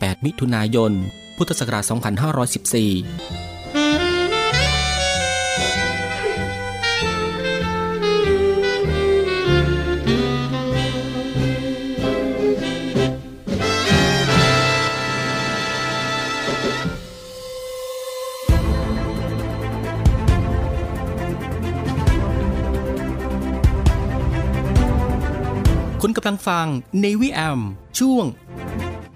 8 มิถุนายน พุทธศักราช 2514คุณกำลังฟัง Navy AM ช่วง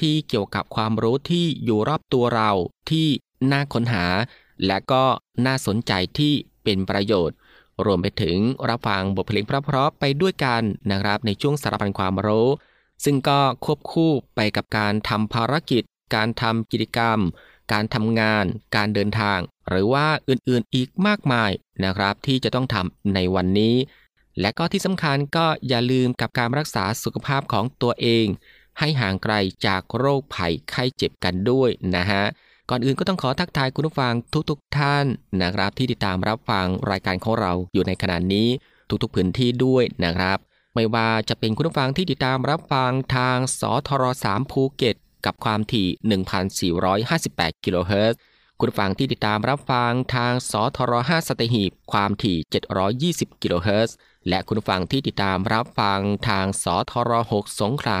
ที่เกี่ยวกับความรู้ที่อยู่รอบตัวเราที่น่าค้นหา และก็น่าสนใจที่เป็นประโยชน์ รวมไปถึงรับฟังบทเพลงเพราะๆไปด้วยกันนะครับในช่วงสารพันความรู้ ซึ่งก็ควบคู่ไปกับการทำภารกิจ การทำกิจกรรม การทำงาน การเดินทาง หรือว่าอื่นๆอีกมากมายนะครับที่จะต้องทำในวันนี้และก็ที่สำคัญก็อย่าลืมกับการรักษาสุขภาพของตัวเอง ให้ห่างไกลจากโรคภัยไข้เจ็บกันด้วยนะฮะ ก่อนอื่นก็ต้องขอทักทายคุณผู้ฟังทุกๆทท่านนะครับ ที่ติดตามรับฟังรายการของเราอยู่ในขณะนี้ทุกๆพื้นที่ด้วยนะครับ ไม่ว่าจะเป็นคุณผู้ฟังที่ติดตามรับฟังทางสทร3ภูเก็ตกับความถี่ 1,458 กิโลเฮิรตซ์คุณฟังที่ติดตามรับฟังทางสทร5สตหีบความถี่ 720 กิโลเฮิรตซ์และคุณฟังที่ติดตามรับฟังทางสทร6สงขลา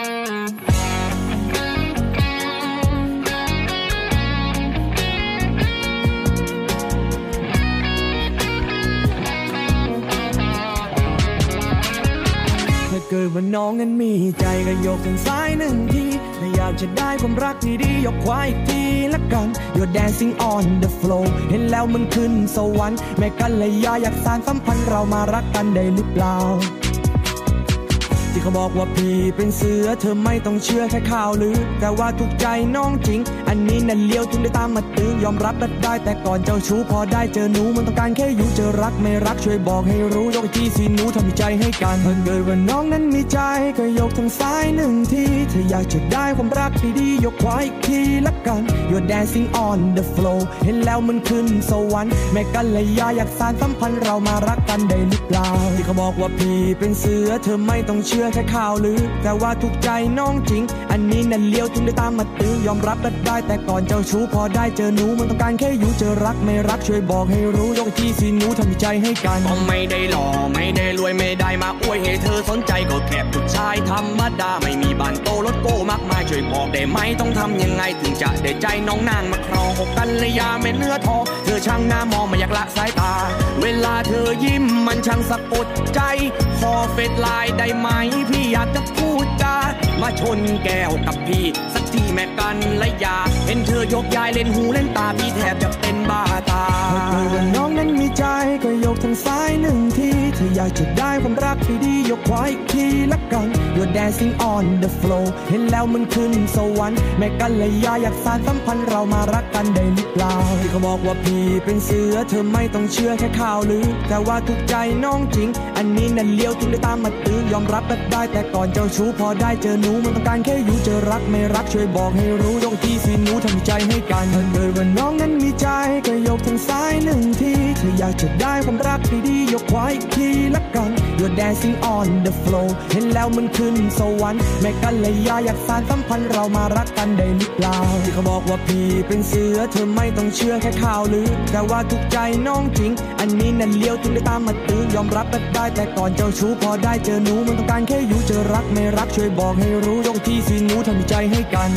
เกิดว่าน้องนั้นมีใจก็ยกทางซ้ายหนึ่งทีถ้าอยากจะได้ความรักที่ดียกควาอีกทีละกัน You're dancing on the floor เห็นแล้วมันขึ้นสวรรค์แม่กันเลยยาอยากสานสัมพันธ์เรามารักกันได้หรือเปล่า ที่เขาบอกว่าพี่เป็นเสือเธอไม่ต้องเชื่อแค่ข่าวลือ แต่ว่าถูกใจน้องจริง อันนี้นั่นเลี้ยวถึงได้ตามมาตื้อยอมรับได้ได้ แต่ก่อนเจ้าชู้พอได้เจอหนูมันต้องการแค่อยู่เจอรักไม่รักช่วยบอกให้รู้ยกที่สีหนูทำใจให้กันถ้าเกิดว่าน้องนั้นมีใจก็ยกทางซ้ายหนึ่งทีถ้าอยากจะได้ความรักที่ดียกขวาอีกทีละกัน You're dancing on the floor เห็นแล้วมันขึ้นสวรรค์แม่กันเลยยาอยากสานสัมพันธ์เรามารักกันได้หรือเปล่าที่เขาบอกว่าพี่เป็นเสือเธอไม่ต้องเชื่อแค่ข่าวลือ แต่ว่าถูกใจน้องจริง อันนี้นั่นเลี้ยวถึงได้ตามมาตื้อยอมรับได้ได้แต่ก่อนเจ้าชู้พอได้เจอหนูมันต้องการแค่อยู่เจอรักไม่รักช่วยบอกให้รู้ยกที่สีหนูทำใจให้กันก็ไม่ได้หล่อไม่ได้รวยไม่ได้มาอวยให้เธอสนใจก็แค่ผู้ชายธรรมดาไม่มีบ้านโตรถโก้มากมายช่วยบอกได้ไหมต้องทำยังไงถึงจะได้ใจน้องนางมาครองอกกันเลยยาเม็ดเนื้อทองเธอช่างหน้ามองไม่อยากละสายตา เวลาเธอยิ้มมันช่างสะกดใจขอเฟดไลน์ได้ไหม قلبي يعتف وتعب มาชนแก้วกับพี่ สักทีแม่กันและยา เห็นเธอยกยายเล่นหูเล่นตาพี่แทบจะเป็นบ้าตาถ้าเกิดว่าน้องนั้นมีใจก็ยกทางซ้ายหนึ่งทีถ้าอยากจะได้ความรักที่ดียกขวาอีกทีละกัน You're dancing on the floor เห็นแล้วมันขึ้นสวรรค์แม่กันเลยยาอยากสานสัมพันธ์เรามารักกันได้หรือเปล่าที่เขาบอกว่าพี่เป็นเสือเธอไม่ต้องเชื่อแค่ข่าวลือ แต่ว่าถูกใจน้องจริง อันนี้นั่นเลี้ยวถึงได้ตามมาตื้อยอมรับได้ได้แต่ก่อนเจ้าชู้พอได้เจอหนูมันต้องการแค่อยู่จอรักไม่รักช่วยบอกให้รู้ยกที่สีหนูทำใจให้กันถ้าเกิดว่าน้องนั้นมีใจก็ยกทางซ้ายหนึ่งทีถ้าอยากจะได้ความรักที่ดียกขวาอีกทีละกัน You're dancing on the floor เห็นแล้วมันขึ้นสวรรค์แม่กันเลยยาอยากสานสัมพันธ์เรามารักกันได้หรือเปล่าที่เขาบอกว่าพี่เป็นเสือเธอไม่ต้องเชื่อแค่ข่าวลือแต่ว่าถูกใจน้องจริง อันนี้นั่นเลี้ยวถึงได้ตามมาตื้อยอมรับได้ได้แต่ก่อนเจ้าชู้พอได้เจอหนูมันต้องการแค่อยู่เจอรักไม่รักช่วยบอกให้รู้ยกที่สิหนูทำใจให้กัน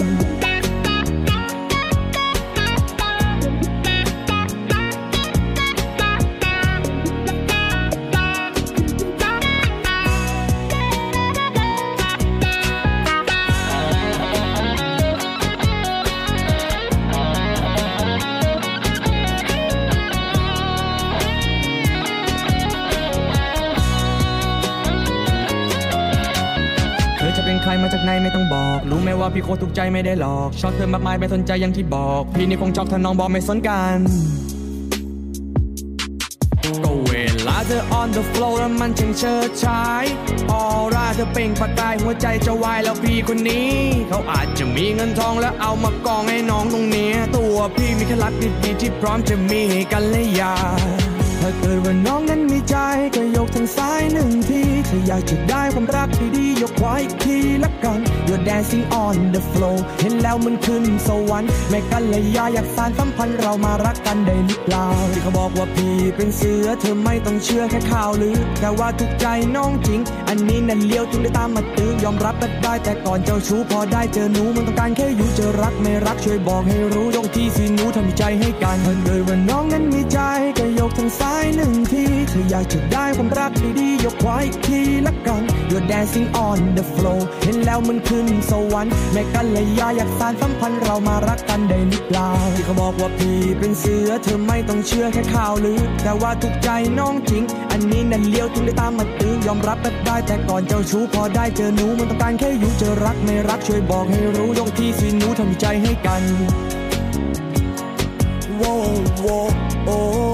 พี่โคตรถูกใจไม่ได้หลอกชอบเธอมากมายไม่สนใจอย่างที่บอก พี่นี่คงชอบถ้าน้องบอกไม่สนกันก็เวลาเธอ on the floor แล้วมันช่างเชิดชายออร่าเธอเป่งประกายหัวใจจะวายแล้วพี่คนนี้ เขาอาจจะมีเงินทองแล้วเอามากองให้น้องตรงเนี้ยตัวพี่มีแค่รักดีๆที่พร้อมจะมีกันและยา ถ้าเกิดว่าน้องนั้นมีใจก็ยกทางซ้ายหนึ่งทีถ้าอยากจะได้ความรักที่ดียกขวาอีกทีละกัน You're dancing on the floor เห็นแล้วมันขึ้นสวรรค์แม่กันเลยยาอยากสานสัมพันธ์เรามารักกันได้หรือเปล่าที่เขาบอกว่าพี่เป็นเสือเธอไม่ต้องเชื่อแค่ข่าวลือแต่ว่าถูกใจน้องจริง อันนี้นั่นเลี้ยวถึงได้ตามมาตื้อยอมรับได้ได้ แต่ก่อนเจ้าชู้พอได้เจอหนูมันต้องการแค่อยู่เจอรักไม่รักช่วยบอกให้รู้ยกที่สีหนูทำใจให้กันถ้าเกิดว่าน้องนั้นมีใจก็ยกทางซ้ายหนึ่งทีถ้าอยากจะได้ความรักดีๆยกขวาอีกทีละกัน You're dancing on the floor เห็นแล้วมันขึ้นสวรรค์แม่กันเลยยาอยากสานสัมพันธ์เรามารักกันได้หรือเปล่าที่เขาบอกว่าพี่เป็นเสือเธอไม่ต้องเชื่อแค่ข่าวลือ แต่ว่าถูกใจน้องจริง อันนี้นั่นเลี้ยวถึงได้ตามมาตื้อยอมรับได้ได้แต่ก่อนเจ้าชู้พอได้เจอหนูมันต้องการแค่อยู่เจอรักไม่รักช่วยบอกให้รู้ยกที่สีหนูทำใจให้กันโว้โ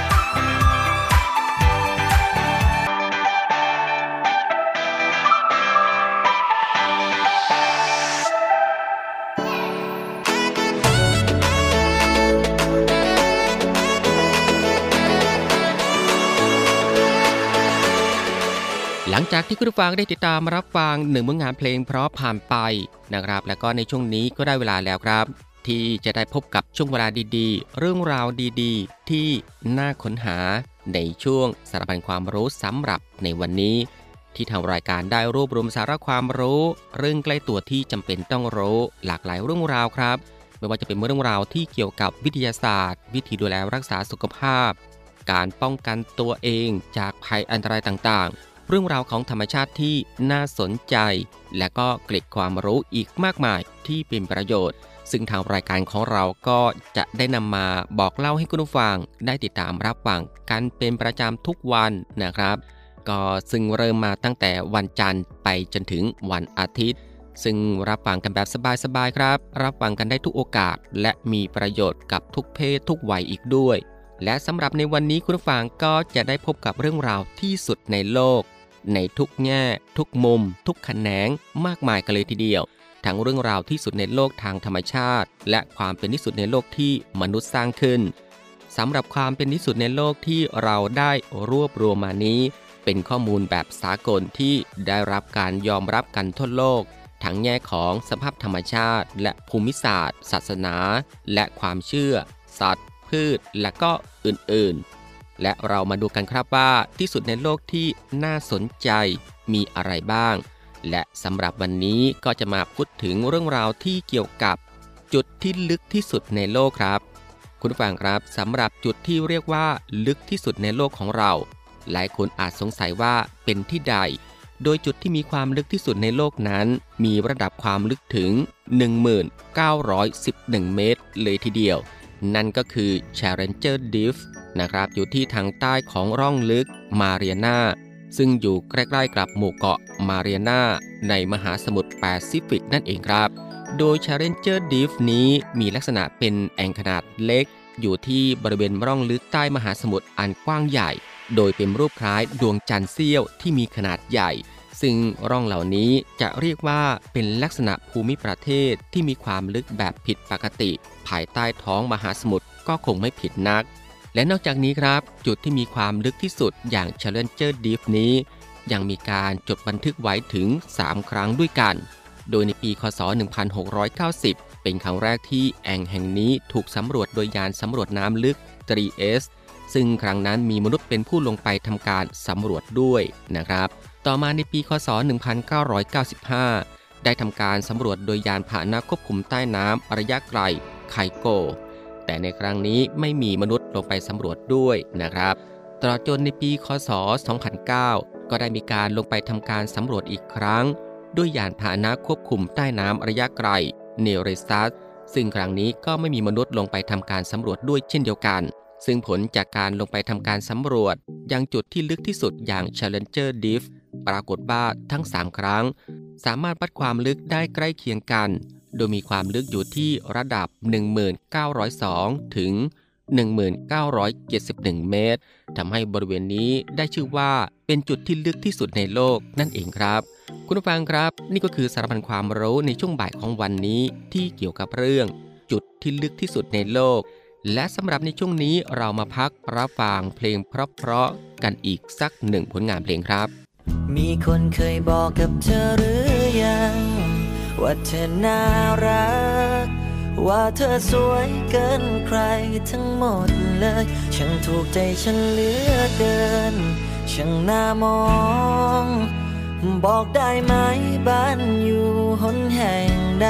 หลังจากที่คุณผู้ฟังได้ติดตามรับฟังหนึ่งมืองานเพลงเพราะผ่านไปนะครับ แล้วก็ในช่วงนี้ก็ได้เวลาแล้วครับ ที่จะได้พบกับช่วงเวลาดีๆ เรื่องราวดีๆ ที่น่าค้นหาในช่วงสารพันความรู้สำหรับในวันนี้ ที่ทางรายการได้รวบรวมสาระความรู้ เรื่องใกล้ตัวที่จำเป็นต้องรู้หลากหลายเรื่องราวครับ ไม่ว่าจะเป็นเรื่องราวที่เกี่ยวกับวิทยาศาสตร์ วิธีดูแลรักษาสุขภาพ การป้องกันตัวเองจากภัยอันตรายต่างๆ เรื่องราวของธรรมชาติที่น่าสนใจ และก็เกร็ดความรู้อีกมากมายที่เป็นประโยชน์ ซึ่งทางรายการของเราก็จะได้นำมาบอกเล่าให้คุณผู้ฟัง ได้ติดตามรับฟังกันเป็นประจำทุกวันนะครับ ก็ซึ่งเริ่มมาตั้งแต่วันจันทร์ไปจนถึงวันอาทิตย์ ซึ่งรับฟังกันแบบสบายๆครับ รับฟังกันได้ทุกโอกาส และมีประโยชน์กับทุกเพศทุกวัยอีกด้วยและสำหรับในวันนี้คุณผู้ฟังก็จะได้พบกับเรื่องราวที่สุดในโลก ในทุกแง่ ทุกมุม ทุกแขนง มากมายกันเลยทีเดียว ทั้งเรื่องราวที่สุดในโลกทางธรรมชาติ และความเป็นที่สุดในโลกที่มนุษย์สร้างขึ้นสำหรับความเป็นที่สุดในโลกที่เราได้รวบรวมมานี้ เป็นข้อมูลแบบสากลที่ได้รับการยอมรับกันทั่วโลก ทั้งแง่ของสภาพธรรมชาติ และภูมิศาสตร์ ศาสนา และความเชื่อ สัตว์ พืช และก็อื่นๆ และเรามาดูกันครับว่าที่สุดในโลกที่น่าสนใจมีอะไรบ้าง และสำหรับวันนี้ก็จะมาพูดถึงเรื่องราวที่เกี่ยวกับ จุดที่ลึกที่สุดในโลกครับ คุณผู้ฟังครับสำหรับจุดที่เรียกว่าลึกที่สุดในโลกของเรา หลายคนอาจสงสัยว่าเป็นที่ใด โดยจุดที่มีความลึกที่สุดในโลกนั้น มีระดับความลึกถึง 1911 เมตร เลยทีเดียว นั่นก็คือ Challenger Deep นะครับอยู่ที่ทางใต้ของร่องลึกมาเรียนาซึ่งอยู่ใกล้ๆกับหมู่เกาะมาเรียนาในมหาสมุทรแปซิฟิกนั่นเองครับ โดย Challenger Deep นี้มีลักษณะเป็นแอ่งขนาดเล็ก อยู่ที่บริเวณร่องลึกใต้มหาสมุทรอันกว้างใหญ่ โดยเป็นรูปคล้ายดวงจันทร์เสี้ยวที่มีขนาดใหญ่ ซึ่งร่องเหล่านี้จะเรียกว่าเป็นลักษณะภูมิประเทศที่มีความลึกแบบผิดปกติ ภายใต้ท้องมหาสมุทรก็คงไม่ผิดนัก และนอกจากนี้ครับ จุดที่มีความลึกที่สุดอย่าง Challenger Deep นี้ ยังมีการจดบันทึกไว้ถึง 3 ครั้งด้วยกัน โดยในปีคศ 1690 เป็นครั้งแรกที่แอ่งแห่งนี้ถูกสำรวจโดยยานสำรวจน้ำลึก 3S ซึ่งครั้งนั้นมีมนุษย์เป็นผู้ลงไปทำการสำรวจด้วยนะครับ ต่อมาในปีคศ 1995 ได้ทำการสำรวจโดยยานพาหนะควบคุมใต้น้ำระยะไกลไคโก แต่ในครั้งนี้ไม่มีมนุษย์ลงไปสำรวจด้วยนะครับ ตลอดจนในปีคศ 2009 ก็ได้มีการลงไปทำการสำรวจอีกครั้ง ด้วยยานพาหนะควบคุมใต้น้ำระยะไกลเนเรซัสซึ่งครั้งนี้ก็ไม่มีมนุษย์ลงไปทำการสำรวจด้วยเช่นเดียวกัน ซึ่งผลจากการลงไปทำการสำรวจยังจุดที่ลึกที่สุดอย่าง Challenger Deep ปรากฏว่าทั้ง 3 ครั้ง สามารถวัดความลึกได้ใกล้เคียงกัน โดยมีความลึกอยู่ที่ระดับ 1902 ถึง 1971 เมตรทำให้บริเวณนี้ได้ชื่อว่าเป็นจุดที่ลึกที่สุดในโลกนั่นเองครับ คุณผู้ฟังครับ นี่ก็คือสารพันความรู้ในช่วงบ่ายของวันนี้ที่เกี่ยวกับเรื่อง จุดที่ลึกที่สุดในโลก และสำหรับในช่วงนี้เรามาพักรับฟังเพลงเพราะๆกันอีกสักหนึ่งผลงานเพลงครับ มีคนเคยบอกกับเธอหรือยัง ว่าเธอน่ารัก ว่าเธอสวยเกินใครทั้งหมดเลยฉันถูกใจฉันเหลือเกินช่างน่ามอง บอกได้ไหมบ้านอยู่หนแห่งใด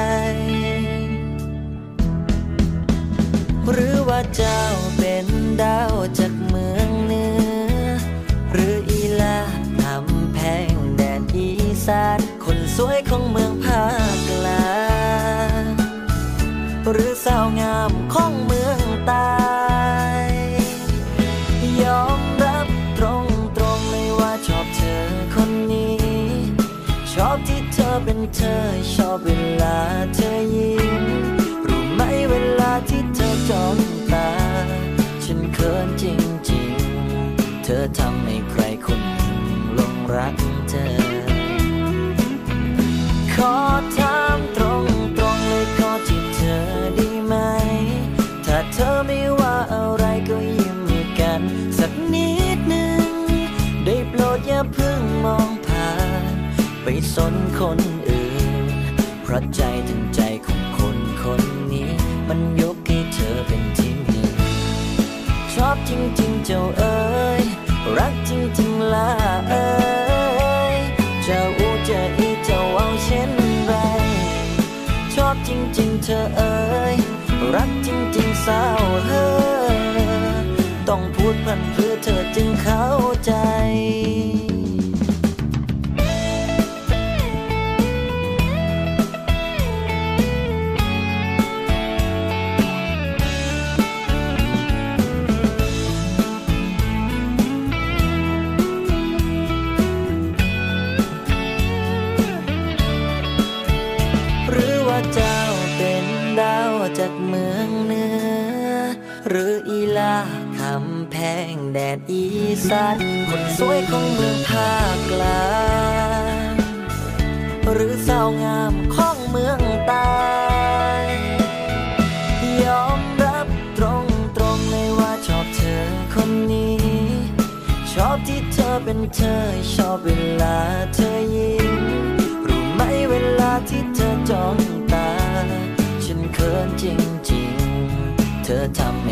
หรือว่าเจ้าเป็นดาวจากเมืองเหนือ สาน คนสวยของเมืองภาคกลางหรือสาวงามของเมืองใต้ยอมรับตรงตรงเลยว่าชอบเธอคนนี้ ชอบที่เธอเป็นเธอ ชอบเวลาเธอยิ้ ราะใจถึงใจของคนคนนี้ มันยกให้เธอเป็นที่หนึ่งชอบจริง ๆ เจ้าเอ๋ยรักจริงๆล่ะเอ๋ยจะอูจะอีจะเอาเช่นไรชอบจริง ๆ เธอเอ๋ยรักจริงๆสาวเฮ้อต้องพูดพันเพื่อเธอจึงเข้าใจ งแดดอีสานคนสวยของเมืองภาคกลางหรือสาวงามของเมืองใต้ยอมรับตรงตรงๆเลยว่าชอบเธอคนนี้ ชอบที่เธอเป็นเธอ ชอบเวลาเธอยิ้มรู้ไหมเวลาที่เธอจ้องตา ฉันเขินจริงๆ เธอทำให้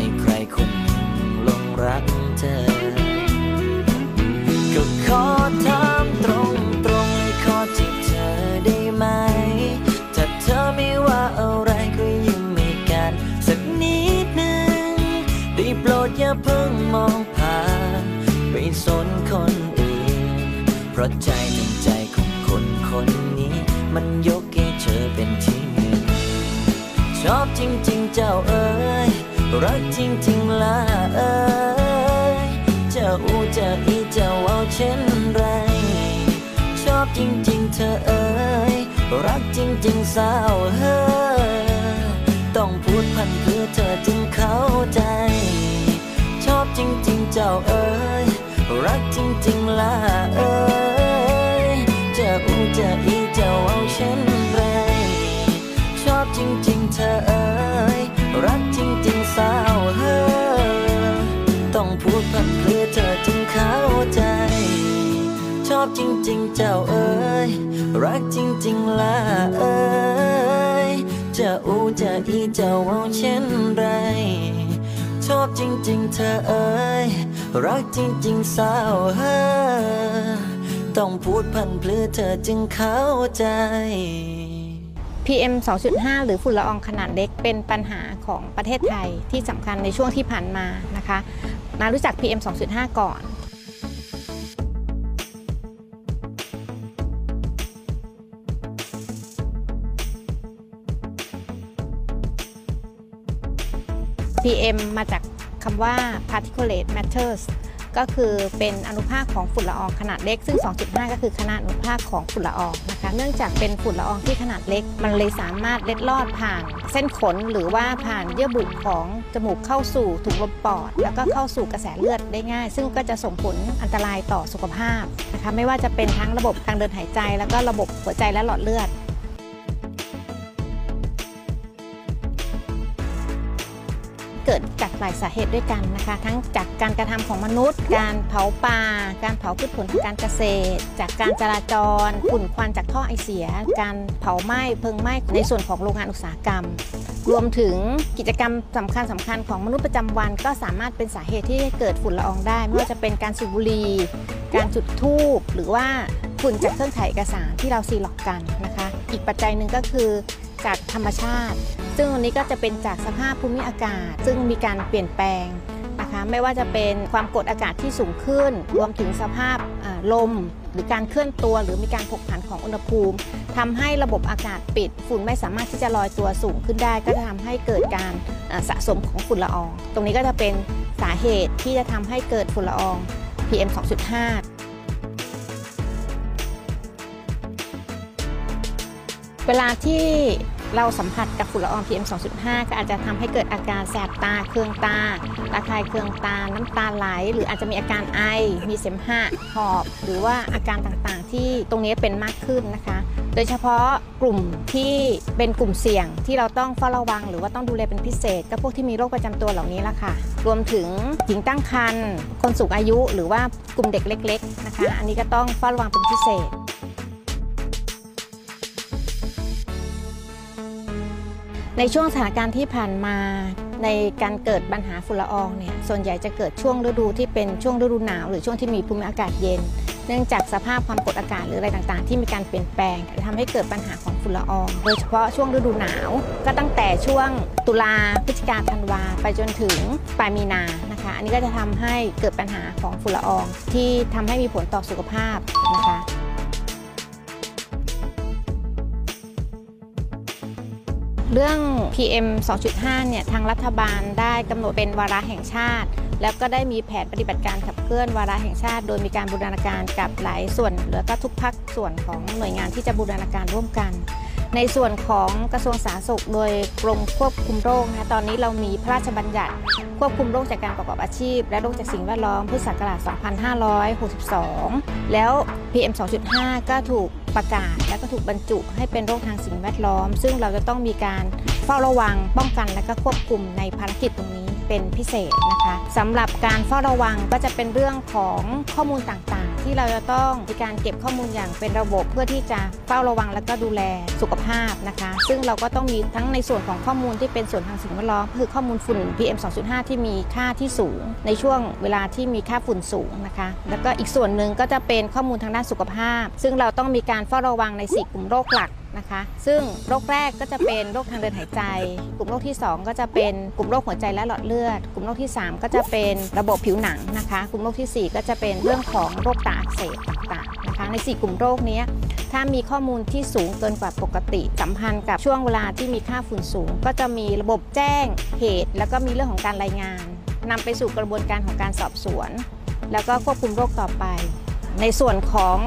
ราะใจทั้งใจของคนคนนี้ มันยกให้เธอเป็นที่หนึ่ง ชอบจริงๆเจ้าเอ๋ยรักจริงๆล่ะเอ๋ยเจ้าอูเจ้าอีเจ้าเอาเช่นไร ชอบจริงๆเธอเอ๋ยรักจริงๆสาวเฮ้อต้องพูดพันเพื่อเธอจึงเข้าใจ ชอบจริงๆเจ้าเอ๋ยรักจริงๆล่ะเอ๋ย จ้าอูเจ้าอีเจ้าเอาเช่นไร ชอบจริงๆเธอเอ๋ยรักจริงๆสาวเฮอต้องพูดพันเพื่อเธอจึงเข้าใจ ชอบจริงๆเจ้าเอ๋ยรักจริงๆล่ะเอ๋ยจะอูจะอีเจะเอาเช่นไร ชอบจริงๆเธอเอ๋ยรักจริงๆสาวเฮอ ต้องพูดพันเพื่อเธอจึงเข้าใจ PM 2.5 หรือฝุ่นละอองขนาดเล็กเป็นปัญหาของประเทศไทยที่สำคัญในช่วงที่ผ่านมานะคะมารู้จัก PM 2.5 ก่อน PM มาจากคำว่า particulate matters ก็คือเป็นอนุภาคของฝุ่นละอองขนาดเล็ก ซึ่ง 2.5 ก็คือขนาดอนุภาคของฝุ่นละอองนะคะ เนื่องจากเป็นฝุ่นละอองที่ขนาดเล็ก มันเลยสามารถเล็ดลอดผ่าน เส้นขนหรือว่าผ่านเยื่อบุของจมูกเข้าสู่ถุงลมปอด แล้วก็เข้าสู่กระแสเลือดได้ง่าย ซึ่งก็จะส่งผลอันตรายต่อสุขภาพนะคะ ไม่ว่าจะเป็นทั้งระบบทางเดินหายใจ แล้วก็ระบบหัวใจและหลอดเลือด กิดจากหลายสาเหตุด้วยกันนะคะ ทั้งจากการกระทำของมนุษย์ การเผาป่า การเผาพืชผลทางการเกษตร จากการจราจรฝุ่นควันจากท่อไอเสีย การเผาไหม้เพลิงไหม้ในส่วนของโรงงานอุตสาหกรรม รวมถึงกิจกรรมสำคัญสำคัญของมนุษย์ประจำวัน ก็สามารถเป็นสาเหตุที่เกิดฝุ่นละอองได้ไม่ว่าจะเป็นการสูบบุหรี่การจุดธูปหรือว่าฝุ่นจากเครื่องถ่ายเอกสารที่เราซีล็อกกันนะคะ อีกปัจจัยหนึ่งก็คือจากธรรมชาติ ซึ่งอันนี้ก็จะเป็นจากสภาพภูมิอากาศ ซึ่งมีการเปลี่ยนแปลงนะคะไม่ว่าจะเป็นความกดอากาศที่สูงขึ้น รวมถึงสภาพลม หรือการเคลื่อนตัว หรือมีการผกผันของอุณหภูมิทำให้ระบบอากาศปิด ฝุ่นไม่สามารถที่จะลอยตัวสูงขึ้นได้ ก็จะทำให้เกิดการสะสมของฝุ่นละออง ตรงนี้ก็จะเป็นสาเหตุที่จะทำให้เกิดฝุ่นละออง PM 2.5เวลาที่ เราสัมผัสกับฝุ่นละออง PM 2.5 ก็อาจจะทำให้เกิดอาการแสบตา เคืองตาระคายเคืองตา น้ำตาไหล หรืออาจจะมีอาการไอ มีเสมหะ หอบ หรือว่าอาการต่างๆ ที่ตรงนี้เป็นมากขึ้นนะคะ โดยเฉพาะกลุ่มที่เป็นกลุ่มเสี่ยงที่เราต้องเฝ้าระวัง หรือว่าต้องดูแลเป็นพิเศษ ก็พวกที่มีโรคประจำตัวเหล่านี้ละค่ะ รวมถึงหญิงตั้งครรภ์ คนสูงอายุ หรือว่ากลุ่มเด็กเล็ก ๆ นะคะ อันนี้ก็ต้องเฝ้าระวังเป็นพิเศษ ในช่วงสถานการณ์ที่ผ่านมาในการเกิดปัญหาฝุ่นละอองเนี่ยส่วนใหญ่จะเกิดช่วงฤดูที่เป็นช่วงฤดูหนาว หรือช่วงที่มีภูมิอากาศเย็น เนื่องจากสภาพความกดอากาศหรืออะไรต่างๆ ที่มีการเปลี่ยนแปลงทำให้เกิดปัญหาของฝุ่นละออง โดยเฉพาะช่วงฤดูหนาว ก็ตั้งแต่ช่วงตุลาพฤศจิกาธันวาไปจนถึงปลายมีนานะคะ อันนี้ก็จะทำให้เกิดปัญหาของฝุ่นละออง ที่ทำให้มีผลต่อสุขภาพนะคะ เรื่อง PM 2.5 เนี่ย ทางรัฐบาลได้กำหนดเป็นวาระแห่งชาติ แล้วก็ได้มีแผนปฏิบัติการขับเคลื่อนวาระแห่งชาติ โดยมีการบูรณาการกับหลายส่วน แล้วก็ทุกภาคส่วนของหน่วยงานที่จะบูรณาการร่วมกัน ในส่วนของกระทรวงสาธารณสุข โดยกรมควบคุมโรคนะตอนนี้เรามีพระราชบัญญัติ ควบคุมโรคจากการประกอบอาชีพ และโรคจากสิ่งแวดล้อมพุทธศักราช 2562 แล้ว PM 2.5 ก็ถูกประกาศ และก็ถูกบรรจุให้เป็นโรคทางสิ่งแวดล้อม ซึ่งเราจะต้องมีการเฝ้าระวังป้องกันและก็ควบคุมในภารกิจตรงนี้เป็นพิเศษนะคะสำหรับการเฝ้าระวังก็จะเป็นเรื่องของข้อมูลต่าง ที่เราจะต้องมีการเก็บข้อมูลอย่างเป็นระบบเพื่อที่จะเฝ้าระวังและก็ดูแลสุขภาพนะคะ ซึ่งเราก็ต้องมีทั้งในส่วนของข้อมูลที่เป็นส่วนทางสิ่งแวดล้อมคือข้อมูลฝุ่น PM 2.5 ที่มีค่าที่สูง ในช่วงเวลาที่มีค่าฝุ่นสูงนะคะ แล้วก็อีกส่วนหนึ่งก็จะเป็นข้อมูลทางด้านสุขภาพ ซึ่งเราต้องมีการเฝ้าระวังใน 4 กลุ่มโรคหลัก นะคะ ซึ่งโรคแรกก็จะเป็นโรคทางเดินหายใจ กลุ่มโรคที่ 2 ก็จะเป็นกลุ่มโรคหัวใจและหลอดเลือด กลุ่มโรคที่ 3 ก็จะเป็นระบบผิวหนังนะคะ กลุ่มโรคทีสี่ 4 ก็จะเป็นเรื่องของโรคตาอักเสบต่างๆนะคะใน 4 กลุ่มโรคนี้ถ้ามีข้อมูลที่สูงเกินกว่าปกติสัมพันธ์กับช่วงเวลาที่มีค่าฝุ่นสูง ก็จะมีระบบแจ้งเหตุ แล้วก็มีเรื่องของการรายงานนำไปสู่กระบวนการของการสอบสวน แล้วก็ควบคุมโรคต่อไป ในส่วนของ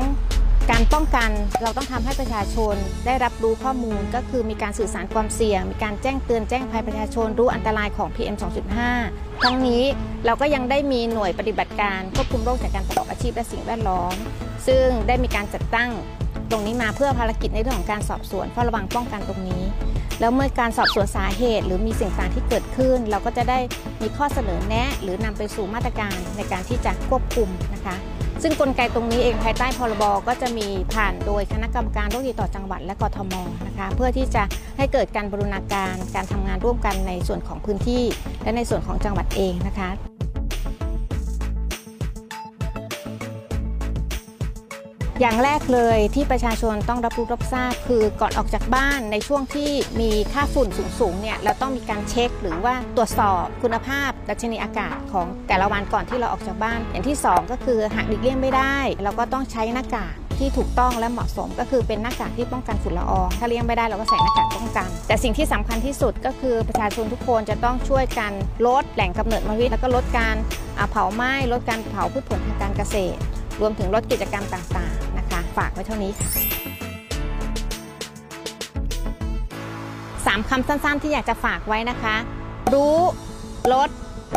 การป้องกันเราต้องทำให้ประชาชนได้รับรู้ข้อมูลก็คือมีการสื่อสารความเสี่ยง มีการแจ้งเตือนแจ้งภัยประชาชนรู้อันตรายของ PM 2.5 ทั้งนี้เราก็ยังได้มีหน่วยปฏิบัติการควบคุมโรคจากการประกอบอาชีพและสิ่งแวดล้อม ซึ่งได้มีการจัดตั้งตรงนี้มาเพื่อภารกิจในเรื่องของการสอบสวนเฝ้าระวังป้องกันตรงนี้ แล้วเมื่อการสอบสวนสาเหตุ หรือมีสิ่งต่างที่เกิดขึ้น เราก็จะได้มีข้อเสนอแนะ หรือนำไปสู่มาตรการในการที่จะควบคุมนะคะ ซึ่งกลไกตรงนี้เองภายใต้พรบก็จะมีผ่านโดยคณะกรรมการโรคติดต่อจังหวัดและกทมนะคะเพื่อที่จะให้เกิดการบรูรณาการการทำงานร่วมกันในส่วนของพื้นที่ และในส่วนของจังหวัดเองนะคะ อย่างแรกเลยที่ประชาชนต้องรับรู้รับทราบคือก่อนออกจากบ้านในช่วงที่มีค่าฝุ่นสูงๆเนี่ยเราต้องมีการเช็คหรือว่าตรวจสอบคุณภาพดัชนีอากาศของแต่ละวันก่อนที่เราออกจากบ้าน อย่างที่ 2 ก็คือหากดิเลี่ยงไม่ได้ เราก็ต้องใช้หน้ากากที่ถูกต้องและเหมาะสมก็คือเป็นหน้ากากที่ป้องกันฝุ่นละออง ถ้าเลี่ยงไม่ได้เราก็ใส่หน้ากากป้องกัน แต่สิ่งที่สำคัญที่สุดก็คือประชาชนทุกคนจะต้องช่วยกันลดแหล่งกำเนิดมลพิษแล้วก็ลดการเผาไหม้ลดการเผาพืชผลทางการเกษตร รวมถึงลดกิจกรรมต่าง ฝากไว้เท่านี้ค่ะสามคำสั้นๆที่อยากจะฝากไว้นะคะ รู้ลด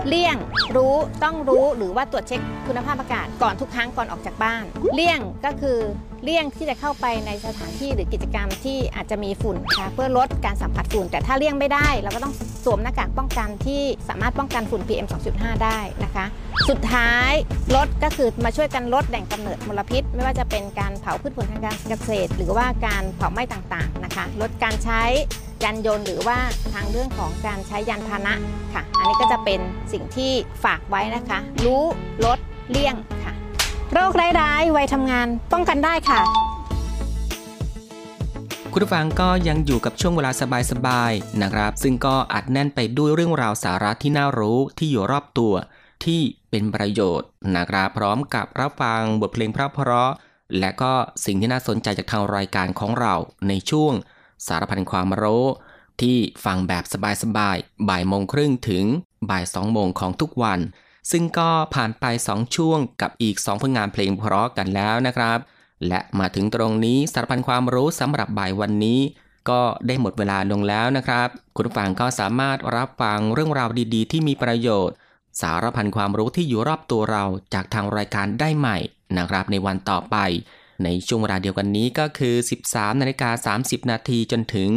เลี่ยงรู้ต้องรู้หรือว่าตรวจเช็คคุณภาพอากาศก่อนทุกครั้งก่อนออกจากบ้าน เลี่ยงก็คือเลี่ยงที่จะเข้าไปในสถานที่หรือกิจกรรมที่อาจจะมีฝุ่นนะคะเพื่อลดการสัมผัสฝุ่น แต่ถ้าเลี่ยงไม่ได้ เราก็ต้องสวมหน้ากากป้องกันที่สามารถป้องกันฝุ่น PM 2.5 ได้นะคะ สุดท้ายลดก็คือมาช่วยกันลดแหล่งกำเนิดมลพิษ ไม่ว่าจะเป็นการเผาพืชผลทางการเกษตร หรือว่าการเผาไหม้ต่างๆนะคะ ลดการใช้ ยานยนต์หรือว่าทางเรื่องของการใช้ยานพาหนะค่ะ อันนี้ก็จะเป็นสิ่งที่ฝากไว้นะคะ รู้ลดเลี่ยงค่ะ โรคร้ายๆวัยทำงานป้องกันได้ค่ะ คุณผู้ฟังก็ยังอยู่กับช่วงเวลาสบายๆนะครับ ซึ่งก็อัดแน่นไปด้วยเรื่องราวสาระที่น่ารู้ที่อยู่รอบตัว ที่เป็นประโยชน์นะครับพร้อมกับรับฟังบทเพลงเพราะๆและก็สิ่งที่น่าสนใจจากทางรายการของเราในช่วง สารพันความรู้ ที่ฟังแบบสบายๆ บ่ายโมงครึ่งถึงบ่ายสองโมงของทุกวัน ซึ่งก็ผ่านไป 2 ช่วงกับอีก 2 ผลงานเพลงเพราะกันแล้วนะครับ และมาถึงตรงนี้สารพันความรู้สำหรับบ่ายวันนี้ ก็ได้หมดเวลาลงแล้วนะครับ คุณฟังก็สามารถรับฟังเรื่องราวดีๆ ที่มีประโยชน์ สารพันความรู้ที่อยู่รอบตัวเราจากทางรายการได้ใหม่นะครับในวันต่อไป ในช่วงเวลาเดียวกันนี้ก็คือ 13นาฬิกา30 นาทีจนถึง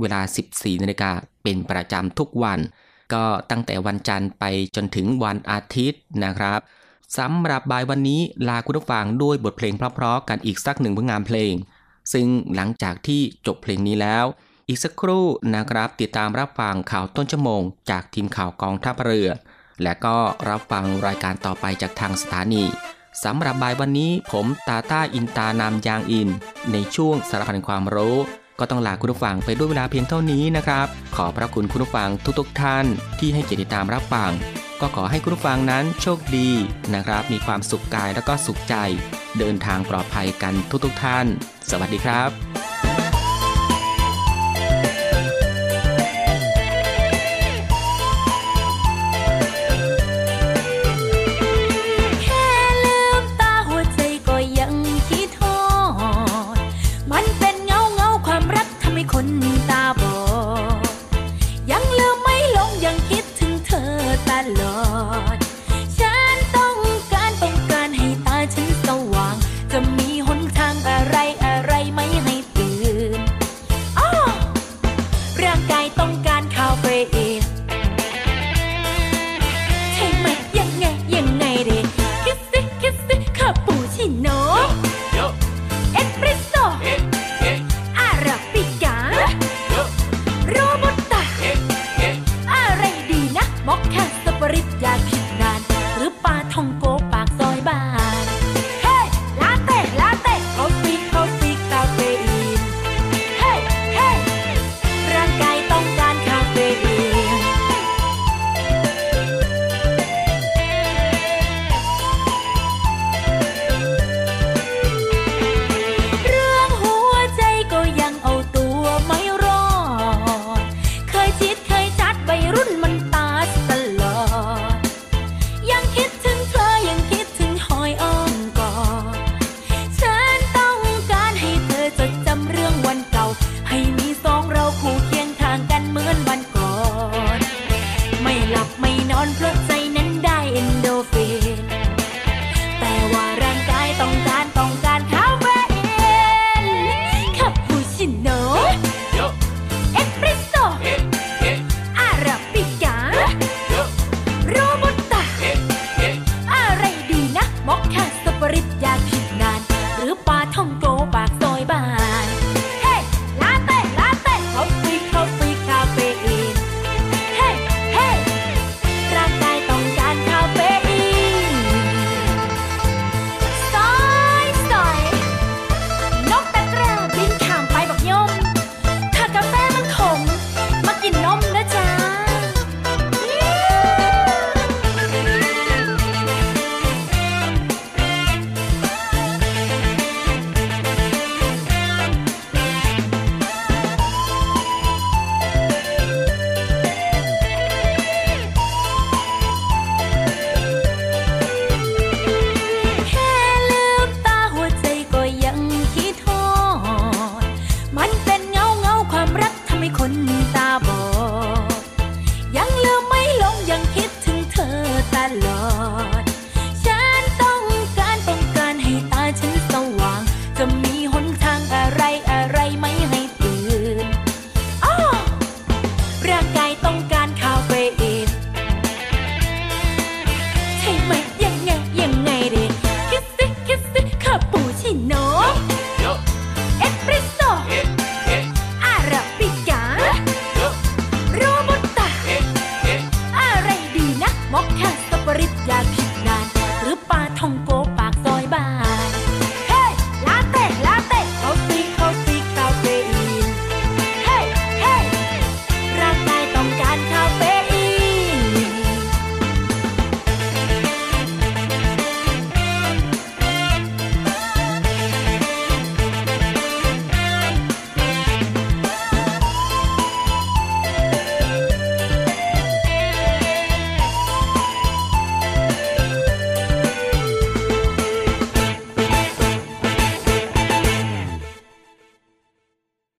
เวลา 14นาฬิกาเป็นประจำทุกวัน ก็ตั้งแต่วันจันทร์ไปจนถึงวันอาทิตย์นะครับสำหรับบ่ายวันนี้ลาคุณผู้ฟังด้วยบทเพลงเพราะๆกันอีกสักหนึ่งผลงานเพลง ซึ่งหลังจากที่จบเพลงนี้แล้ว อีกสักครู่นะครับติดตามรับฟังข่าวต้นชั่วโมง จากทีมข่าวกองทัพเรือ และก็รับฟังรายการต่อไปจากทางสถานี สำหรับบ่ายวันนี้ผมตาต้าอินตานามยางอิน ในช่วงสารพันความรู้ ก็ต้องลาคุณผู้ฟังไปด้วยเวลาเพียงเท่านี้นะครับ ขอพระคุณคุณผู้ฟังทุกๆทท่านที่ให้เกียรติตามรับฟัง ก็ขอให้คุณผู้ฟังนั้นโชคดีนะครับ มีความสุขกายแล้วก็สุขใจ เดินทางปลอดภัยกันทุกๆทท่าน สวัสดีครับ